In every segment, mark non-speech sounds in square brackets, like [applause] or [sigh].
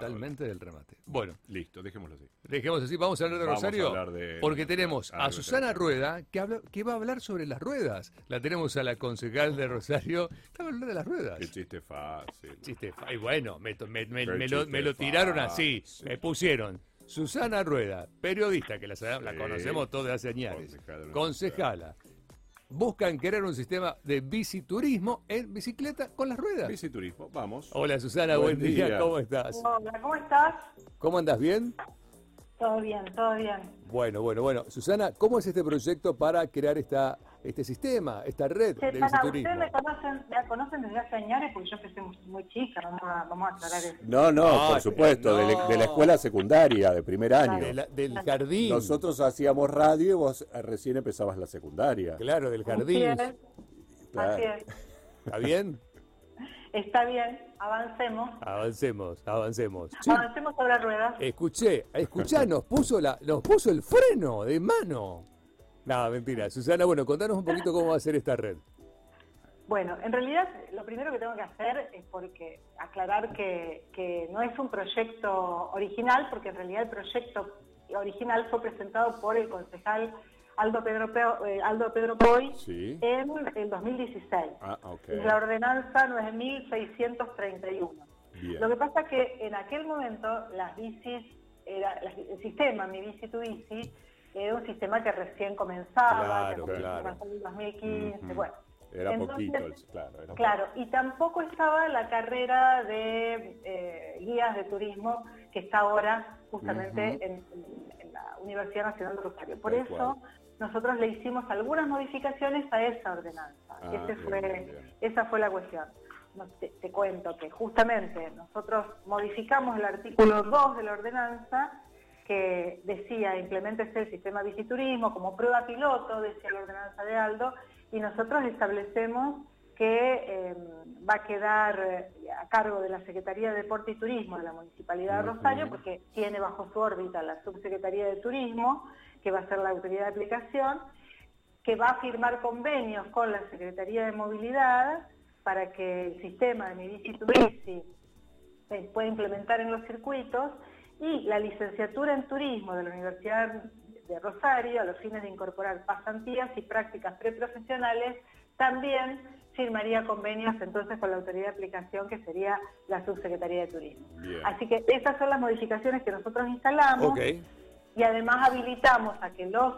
Totalmente del remate. Bueno, Listo, dejémoslo así. dejemos así, vamos a hablar de Vamos Rosario. hablar de- porque tenemos a Susana. Rueda, que, habla, que va a hablar sobre las ruedas. La tenemos a la concejal de Rosario, que va a hablar de las ruedas. Qué chiste fácil. Chiste, ay, bueno, me, to- me- me- Qué me lo, tiraron así, fácil. me pusieron. Susana Rueda, periodista, que la, sab- la Sí. conocemos todos de hace años. Concejala Concejala. Buscan crear un sistema de biciturismo en bicicleta con las ruedas. Biciturismo, vamos. Hola Susana, buen, Buen día. día. ¿cómo estás? Hola, ¿cómo estás? ¿Cómo andas? ¿Bien? Todo bien, todo bien. Bueno, bueno, bueno. Susana, ¿cómo es este proyecto para crear esta, este sistema, esta red Che, de biciturismo? ustedes me conocen, me conocen desde hace años porque yo empecé muy, muy chica, vamos a, vamos a aclarar eso. No, no, Ah, por supuesto, de, la- no. de la escuela secundaria, de primer año. De la- del jardín. Nosotros hacíamos radio y vos eh, recién empezabas la secundaria. Claro, del Así jardín. es, Claro. así es. ¿Está bien? Está bien, avancemos. Avancemos, avancemos. Avancemos sobre ruedas. escuché, escuchá, nos puso, la, nos puso el freno de mano. Nada, mentira. Susana, bueno, contanos un poquito cómo va a ser esta red. Bueno, en realidad lo primero que tengo que hacer es porque aclarar que, que no es un proyecto original, porque en realidad el proyecto original fue presentado por el concejal Aldo Pedro, eh, Aldo Pedro Poy Sí. en el 2016. Ah, ok. Es la ordenanza 9631. Bien. Lo que pasa es que en aquel momento las bicis, era, el sistema Mi Bici Tu Bici, era un sistema que recién comenzaba, Claro, que claro. en el 2015, Ujú. bueno. Era Entonces, poquito, claro. Era Claro, y tampoco estaba la carrera de eh, guías de turismo que está ahora justamente en, en la Universidad Nacional de Rosario. Por Tal eso cual. Nosotros le hicimos algunas modificaciones a esa ordenanza. Ah, Ese bien, fue- bien, bien. Esa fue la cuestión. No, te, te cuento que justamente nosotros modificamos el artículo 2 de la ordenanza que decía implementese el sistema biciturismo como prueba piloto, decía la ordenanza de Aldo, y nosotros establecemos que eh, va a quedar eh, a cargo de la Secretaría de Deporte y Turismo de la Municipalidad de. Rosario, porque tiene bajo su órbita la Subsecretaría de Turismo, que va a ser la autoridad de aplicación, que va a firmar convenios con la Secretaría de Movilidad para que el sistema de Mi Bici Tu Bici se pueda implementar en los circuitos y la licenciatura en turismo de la Universidad de Rosario, a los fines de incorporar pasantías y prácticas preprofesionales, también firmaría convenios entonces con la autoridad de aplicación que sería la Subsecretaría de Turismo. Bien. Así que esas son las modificaciones que nosotros instalamos. Y además habilitamos a que los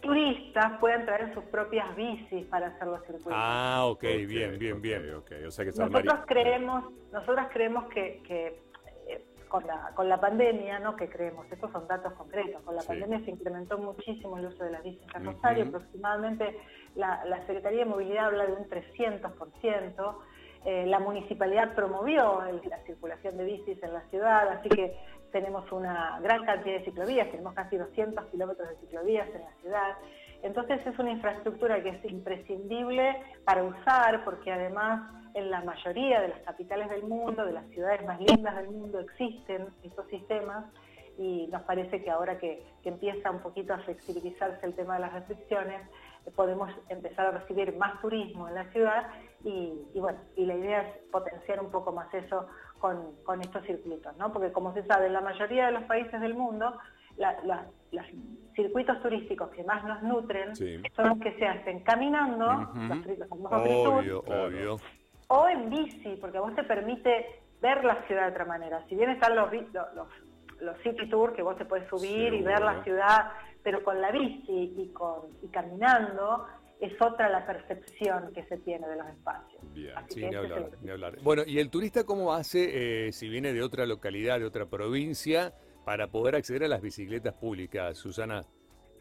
turistas puedan traer sus propias bicis para hacer los circuitos. Ah, ok, Ok, bien, bien, bien. ok. O sea que se Nosotros armaría- creemos, nosotras creemos que, que, eh, con, la, con la pandemia, no que creemos, estos son datos concretos, con la Sí. pandemia se incrementó muchísimo el uso de las bicis en. Rosario, aproximadamente la, la Secretaría de Movilidad habla de un 300%, eh, la municipalidad promovió el- la circulación de bicis en la ciudad, así que tenemos una gran cantidad de ciclovías, tenemos casi 200 kilómetros de ciclovías en la ciudad. Entonces es una infraestructura que es imprescindible para usar porque además en la mayoría de las capitales del mundo, de las ciudades más lindas del mundo, existen estos sistemas y nos parece que ahora que, que empieza un poquito a flexibilizarse el tema de las restricciones, podemos empezar a recibir más turismo en la ciudad y, y bueno, y la idea es potenciar un poco más eso con, con estos circuitos, ¿no? Porque como se sabe, en la mayoría de los países del mundo, la- la- los circuitos turísticos que más nos nutren Sí. son los que se hacen caminando, los circuitos famosos free tour, Obvio, o en bici, porque a vos te permite ver la ciudad de otra manera. Si bien están los, los, los, los city tour, que vos te puedes subir y ver la ciudad, pero con la bici y, con, y caminando, es otra la percepción que se tiene de los espacios. Bien. Así Sí, que ni es hablar, el- ni hablar. Bueno, ¿y el turista cómo hace eh, si viene de otra localidad, de otra provincia, para poder acceder a las bicicletas públicas, Susana?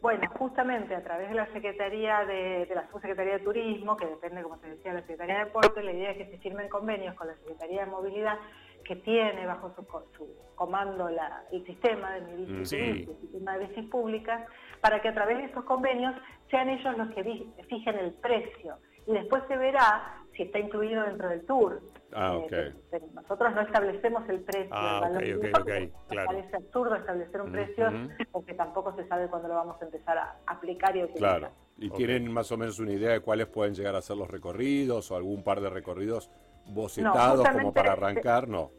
Bueno, justamente a través de la Secretaría de, de la Subsecretaría de Turismo, que depende, como te decía, de la Secretaría de Deporte, la idea es que se firmen convenios con la Secretaría de Movilidad, que tiene bajo su, co- su comando la- el sistema de mi bici, Sí. el sistema de bicis públicas, para que a través de esos convenios sean ellos los que fijen el precio. Y después se verá si está incluido dentro del tour. Ah, Eh, ok. pero nosotros no establecemos el precio. Ah, el valor ok, ok, ok, porque claro. Parece absurdo establecer un precio porque tampoco se sabe cuándo lo vamos a empezar a aplicar y a utilizar. Claro. ¿Y tienen más o menos una idea de cuáles pueden llegar a ser los recorridos o algún par de recorridos No, bocetados como para arrancar? No.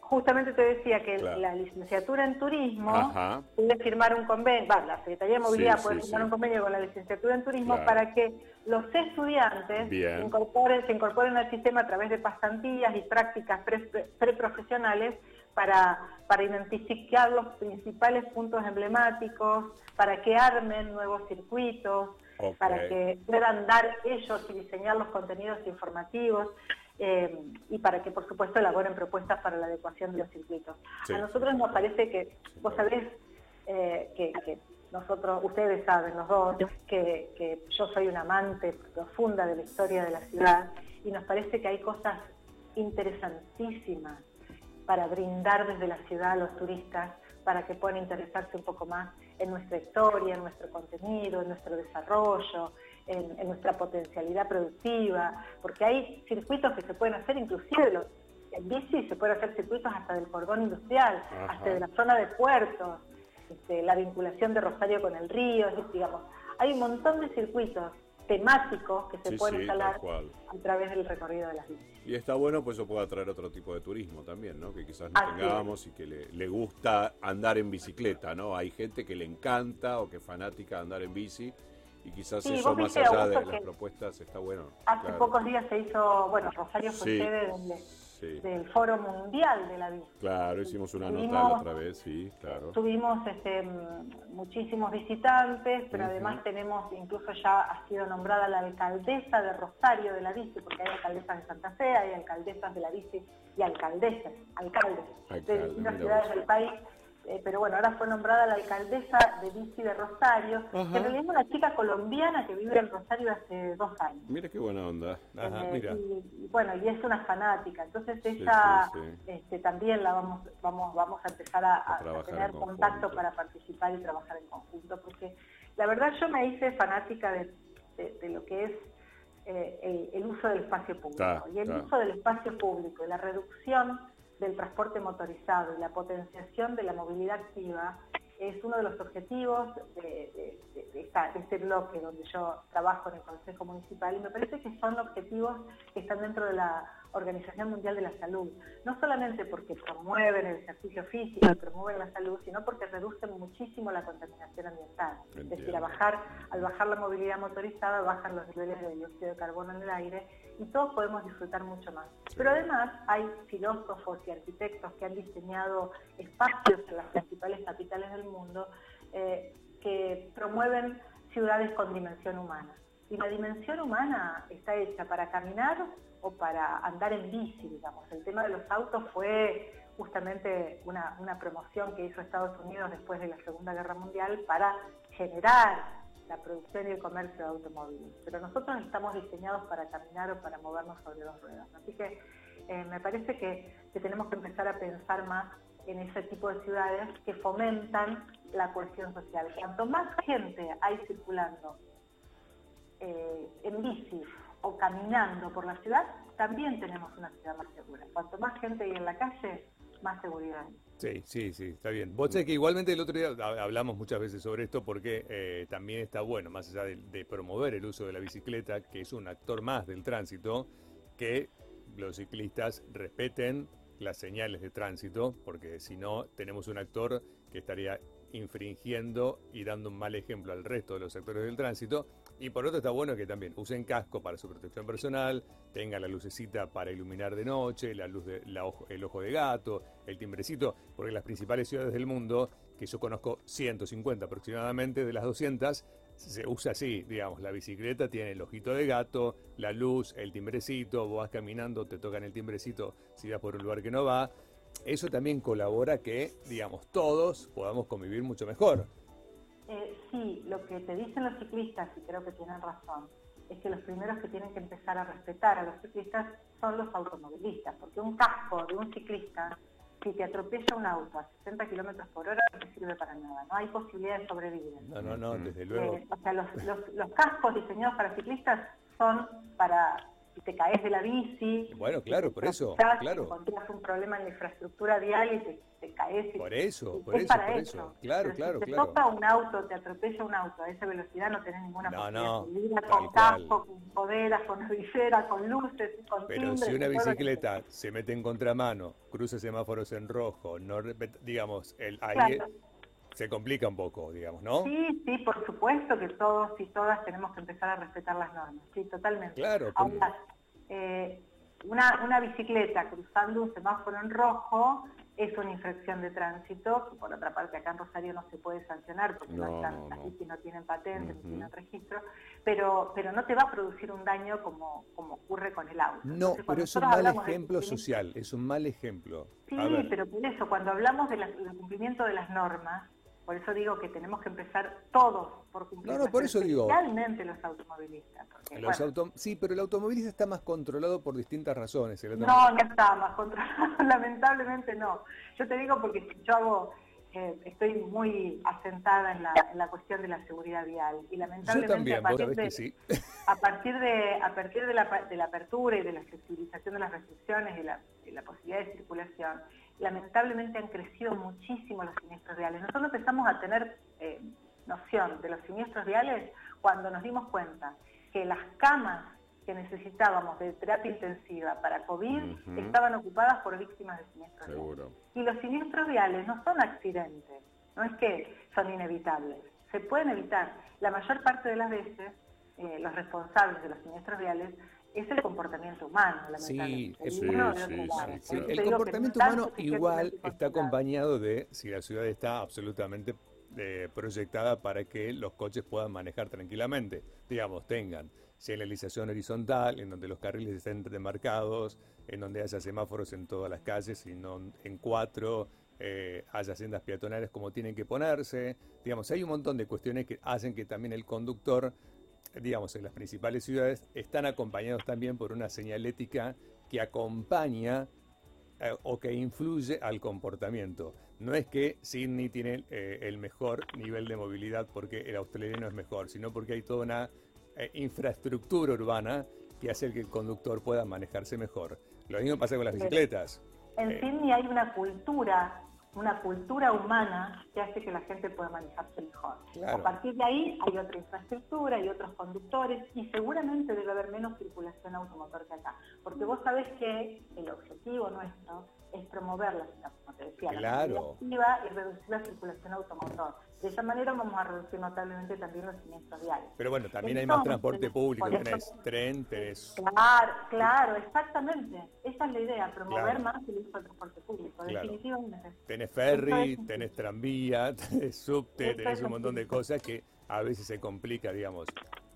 justamente te decía que Claro. la licenciatura en turismo Ajá. puede firmar un convenio, va, la Secretaría de Movilidad Sí, puede sí, firmar sí. un convenio con la licenciatura en turismo Claro. para que los estudiantes Bien. incorporen, se incorporen al sistema a través de pasantías y prácticas pre- pre- preprofesionales para, para identificar los principales puntos emblemáticos, para que armen nuevos circuitos, para que puedan dar ellos y diseñar los contenidos informativos eh, y para que, por supuesto, elaboren propuestas para la adecuación de los circuitos. Sí. A nosotros nos parece que, vos sabés eh, que, que nosotros, ustedes saben los dos, que, que yo soy una amante profunda de la historia de la ciudad y nos parece que hay cosas interesantísimas para brindar desde la ciudad a los turistas para que puedan interesarse un poco más en nuestra historia, en nuestro contenido, en nuestro desarrollo, en, en nuestra potencialidad productiva, porque hay circuitos que se pueden hacer, inclusive los, en bici se pueden hacer circuitos hasta del cordón industrial, Ajá. hasta de la zona de puertos, este, la vinculación de Rosario con el río, es digamos, hay un montón de circuitos temáticos que se Sí, pueden sí, instalar a través del recorrido de las bicis. Y está bueno, pues eso puede atraer otro tipo de turismo también, ¿no? Que quizás no Así tengamos y que le, le gusta andar en bicicleta, ¿no? Hay gente que le encanta o que es fanática de andar en bici y quizás Sí, eso más allá de las propuestas está bueno. Hace claro. pocos días se hizo, bueno, Rosario fue Sí, sede del, sí. del Foro Mundial de la Bici. Claro, hicimos una nota Tuvimos- la otra vez, sí, claro. Tuvimos este, muchísimos visitantes, pero además tenemos, incluso ya ha sido nombrada la alcaldesa de Rosario de la bici, porque hay alcaldesas de Santa Fe, hay alcaldesas de la bici y alcaldesas, alcaldes Alcalde, de distintas ciudades del país. Eh, pero bueno, ahora fue nombrada la alcaldesa de bici de Rosario, que en realidad es una chica colombiana que vive en Rosario hace dos años. Mira qué buena onda. Ajá, Eh, mira. y, y bueno, y es una fanática, entonces ella sí, sí. Este, también la vamos, vamos, vamos a empezar a, tener en contacto para participar y trabajar en conjunto, porque la verdad yo me hice fanática de, de- de lo que es eh, el, el uso del espacio público. Ta, y el ta. uso del espacio público y la reducción del transporte motorizado y la potenciación de la movilidad activa es uno de los objetivos de, este bloque donde yo trabajo en el Consejo Municipal y me parece que son objetivos que están dentro de la Organización Mundial de la Salud, no solamente porque promueven el ejercicio físico y promueven la salud, sino porque reducen muchísimo la contaminación ambiental. Es decir, Entiendo. a bajar, al bajar la movilidad motorizada bajan los niveles de dióxido de carbono en el aire y todos podemos disfrutar mucho más. Pero además hay filósofos y arquitectos que han diseñado espacios en las principales capitales del mundo eh, que promueven ciudades con dimensión humana. Y la dimensión humana está hecha para caminar o para andar en bici, digamos. El tema de los autos fue justamente una, promoción que hizo Estados Unidos después de la Segunda Guerra Mundial para generar la producción y el comercio de automóviles. Pero nosotros estamos diseñados para caminar o para movernos sobre dos ruedas. Así que eh, me parece que, que tenemos que empezar a pensar más en ese tipo de ciudades que fomentan la cohesión social. Cuanto más gente hay circulando eh, en bici o caminando por la ciudad, también tenemos una ciudad más segura. Cuanto más gente hay en la calle, más seguridad. Sí, sí, sí, está bien. Vos sabés que igualmente el otro día ha- hablamos muchas veces sobre esto porque eh, también está bueno, más allá de, de promover el uso de la bicicleta, que es un actor más del tránsito, que los ciclistas respeten las señales de tránsito, porque si no tenemos un actor que estaría infringiendo y dando un mal ejemplo al resto de los actores del tránsito. Y por otro está bueno que también usen casco para su protección personal, tengan la lucecita para iluminar de noche, la luz de, la ojo- el ojo de gato, el timbrecito, porque las principales ciudades del mundo, que yo conozco 150 aproximadamente de las 200, se usa así, digamos, la bicicleta tiene el ojito de gato, la luz, el timbrecito, vos vas caminando, te tocan el timbrecito si vas por un lugar que no va. Eso también colabora que, digamos, todos podamos convivir mucho mejor. Eh, sí, lo que te dicen los ciclistas, y creo que tienen razón, es que los primeros que tienen que empezar a respetar a los ciclistas son los automovilistas, porque un casco de un ciclista, si te atropella un auto a 60 kilómetros por hora, no te sirve para nada, no hay posibilidad de sobrevivir. No, no, no, desde luego. Eh, o sea, los, los- los cascos diseñados para ciclistas son para te caes de la bici. Bueno, claro, por eso, claro. encontrás un problema en la infraestructura vial y te, te caes. y- Por eso, por es eso, para por eso. eso. Claro, Pero claro, si te claro. toca un auto, te atropella un auto a esa velocidad, no tenés ninguna No, posibilidad. no, tal con casco, con poderas, con visera, con luces, con Pero timbres, si una que bicicleta se mete en contramano, cruza semáforos en rojo, no digamos, el, ahí Claro. Se complica un poco, digamos, ¿no? Sí, sí, por supuesto que todos y todas tenemos que empezar a respetar las normas, sí, totalmente. Claro, Ahora, eh, una, una bicicleta cruzando un semáforo en rojo es una infracción de tránsito, que por otra parte acá en Rosario no se puede sancionar porque no, No, están, no, las no. tienen patente, no tienen registro, pero, pero no te va a producir un daño como, como ocurre con el auto. No, Entonces, pero es un mal de ejemplo social, es un mal ejemplo. Sí, pero por eso, cuando hablamos de la- del cumplimiento de las normas, por eso digo que tenemos que empezar todos por cumplir. No, no, por eso digo- Especialmente los automovilistas. porque, los bueno, autom- sí, pero el automovilista está más controlado por distintas razones. el no, no está más controlado, [laughs] lamentablemente no. Yo te digo porque yo hago, eh, estoy muy asentada en la, en la cuestión de la seguridad vial y Yo lamentablemente también, a partir de, que sí. [laughs] a partir de a partir de la, pa- de la apertura y de la flexibilización de las restricciones y la, y la posibilidad de circulación, lamentablemente han crecido muchísimo los siniestros viales. Nosotros empezamos a tener eh, noción de los siniestros viales cuando nos dimos cuenta que las camas que necesitábamos de terapia intensiva para COVID estaban ocupadas por víctimas de siniestros viales. Y los siniestros viales no son accidentes, no es que son inevitables, se pueden evitar. La mayor parte de las veces, eh, los responsables de los siniestros viales es el comportamiento humano, lamentablemente. sí, sí, sí, Sí, claro. El comportamiento humano igual está acompañado de si la ciudad está absolutamente eh, proyectada para que los coches puedan manejar tranquilamente. Digamos, tengan señalización horizontal, en donde los carriles estén demarcados, en donde haya semáforos en todas las calles y no en cuatro, eh, haya sendas peatonales como tienen que ponerse. Digamos, hay un montón de cuestiones que hacen que también el conductor digamos, en las principales ciudades, están acompañados también por una señalética que acompaña eh, o que influye al comportamiento. No es que Sydney tiene eh, el mejor nivel de movilidad porque el australiano es mejor, sino porque hay toda una eh, infraestructura urbana que hace que el conductor pueda manejarse mejor. Lo mismo pasa con las bicicletas. En Sydney hay una cultura, una cultura humana que hace que la gente pueda manejarse mejor. Claro. A partir de ahí hay otra infraestructura, hay otros conductores y seguramente debe haber menos circulación automotor que acá. Porque vos sabés que el objetivo nuestro es promover la, como te decía, la Claro. activa y reducir la circulación automotor. De esa manera vamos a reducir notablemente también los siniestros viales. Pero bueno, también hay más transporte público, eso- tenés tren, tenés... Claro, claro, exactamente. Esa es la idea, promover Claro. más el uso del transporte público, Claro. definitivamente. Tenés ferry, tenés tranvía, [laughs] tenés subte, Eso tenés un montón de cosas que a veces se complica, digamos.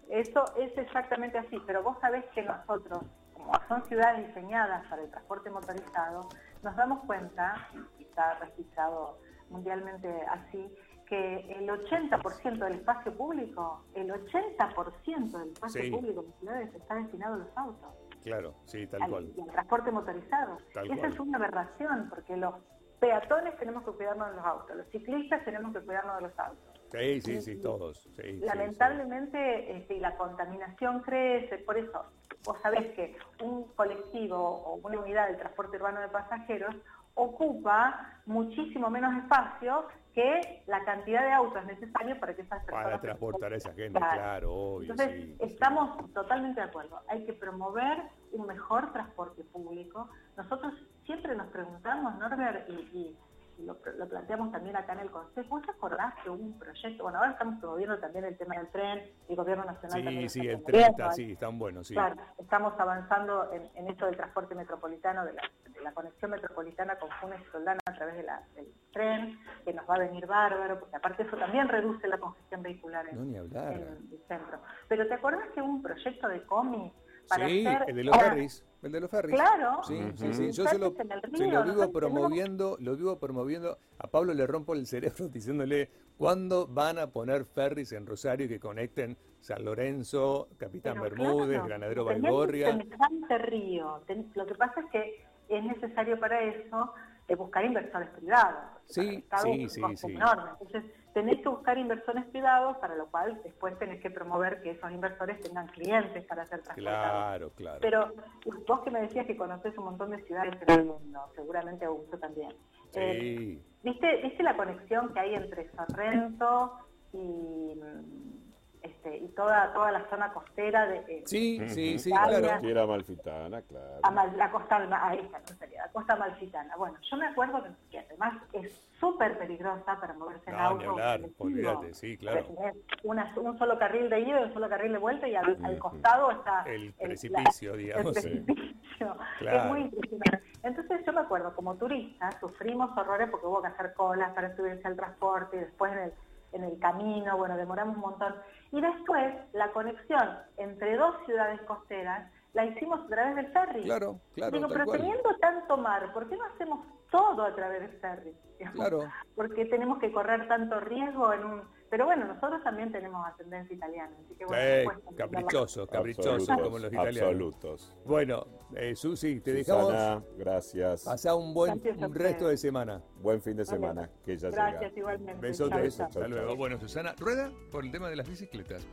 Eso es exactamente así, pero vos sabés que nosotros, como son ciudades diseñadas para el transporte motorizado, nos damos cuenta, y está registrado mundialmente así, que el 80% del espacio público, el 80% del espacio Sí. público en ciudades está destinado a los autos. Claro, sí, tal al, cual. y al transporte motorizado. Tal y esa cual. es una aberración, porque los peatones tenemos que cuidarnos de los autos, los ciclistas tenemos que cuidarnos de los autos. Sí, sí, sí, todos. sí, sí, Lamentablemente, este, la contaminación crece, por eso vos sabés que un colectivo o una unidad del transporte urbano de pasajeros ocupa muchísimo menos espacio que la cantidad de autos necesarios para que esas personas... Para transportar a esa gente, Claro. claro, obvio, Entonces, sí. estamos totalmente de acuerdo. Hay que promover un mejor transporte público. Nosotros siempre nos preguntamos, Norbert, y lo, lo planteamos también acá en el Consejo, ¿vos te acordás que hubo un proyecto? Bueno, ahora estamos promoviendo también el tema del tren, el Gobierno Nacional también Sí, lo sí, el tren está, sí, están buenos, sí. Claro, estamos avanzando en, en esto del transporte metropolitano, de la, de la conexión metropolitana con Funes y Soldana a través de la- del tren, que nos va a venir bárbaro, porque aparte eso también reduce la congestión vehicular en, No, ni hablar. en el centro. Pero ¿te acuerdas que hubo un proyecto de COMI para Sí, hacer... el de los ferries, el de los ferries. Claro. Sí, sí, sí. Yo se lo, se lo vivo promoviendo, lo vivo promoviendo. A Pablo le rompo el cerebro [laughs] diciéndole cuándo van a poner ferries en Rosario que conecten San Lorenzo, Capitán Pero Bermúdez, claro, Granadero semejante río. Lo que pasa es que es necesario para eso es buscar inversores privados. Sí, Para el Estado sí, es un sí, costo sí. enorme. Entonces, tenés que buscar inversores privados, para lo cual después tenés que promover que esos inversores tengan clientes para ser transportados. Claro, claro. Pero vos que me decías que conoces un montón de ciudades en el mundo, seguramente Augusto también. Eh. ¿viste, ¿Viste la conexión que hay entre Sorrento y, este, y toda, toda la zona costera de eh, Sí, sí, Ujú. sí, Italia. claro. Que era malfitana, claro. Amal- la costa ahí está, no salía, la costa amalfitana. Bueno, yo me acuerdo que, que además es súper peligrosa para moverse en No, auto. ni hablar, olvídate, sí, claro. Una- un solo carril de ida y un solo carril de vuelta y al, al Ujú. costado está El la- precipicio, el digamos. sí. precipicio. [laughs] Claro. Es muy impresionante. Entonces yo me acuerdo, como turista, sufrimos horrores porque hubo que hacer colas para subirse al transporte y después en el, en el camino, bueno, demoramos un montón. Y después la conexión entre dos ciudades costeras la hicimos a través del ferry. Claro, claro, Digo, pero cual. teniendo tanto mar, ¿por qué no hacemos todo a través del ferry? [laughs] Claro. ¿Por qué tenemos que correr tanto riesgo en un... Pero bueno, nosotros también tenemos ascendencia italiana, así que bueno, Eh, caprichosos, caprichosos Absolutos, como los italianos. Absolutos. Bueno, eh, Susi, te dejamos. Susana, gracias. Pasá un buen un resto de semana. Buen fin de semana, que ya Gracias, llega. igualmente. Besotes. Chau, chau. Hasta luego. Bueno, Susana, rueda por el tema de las bicicletas.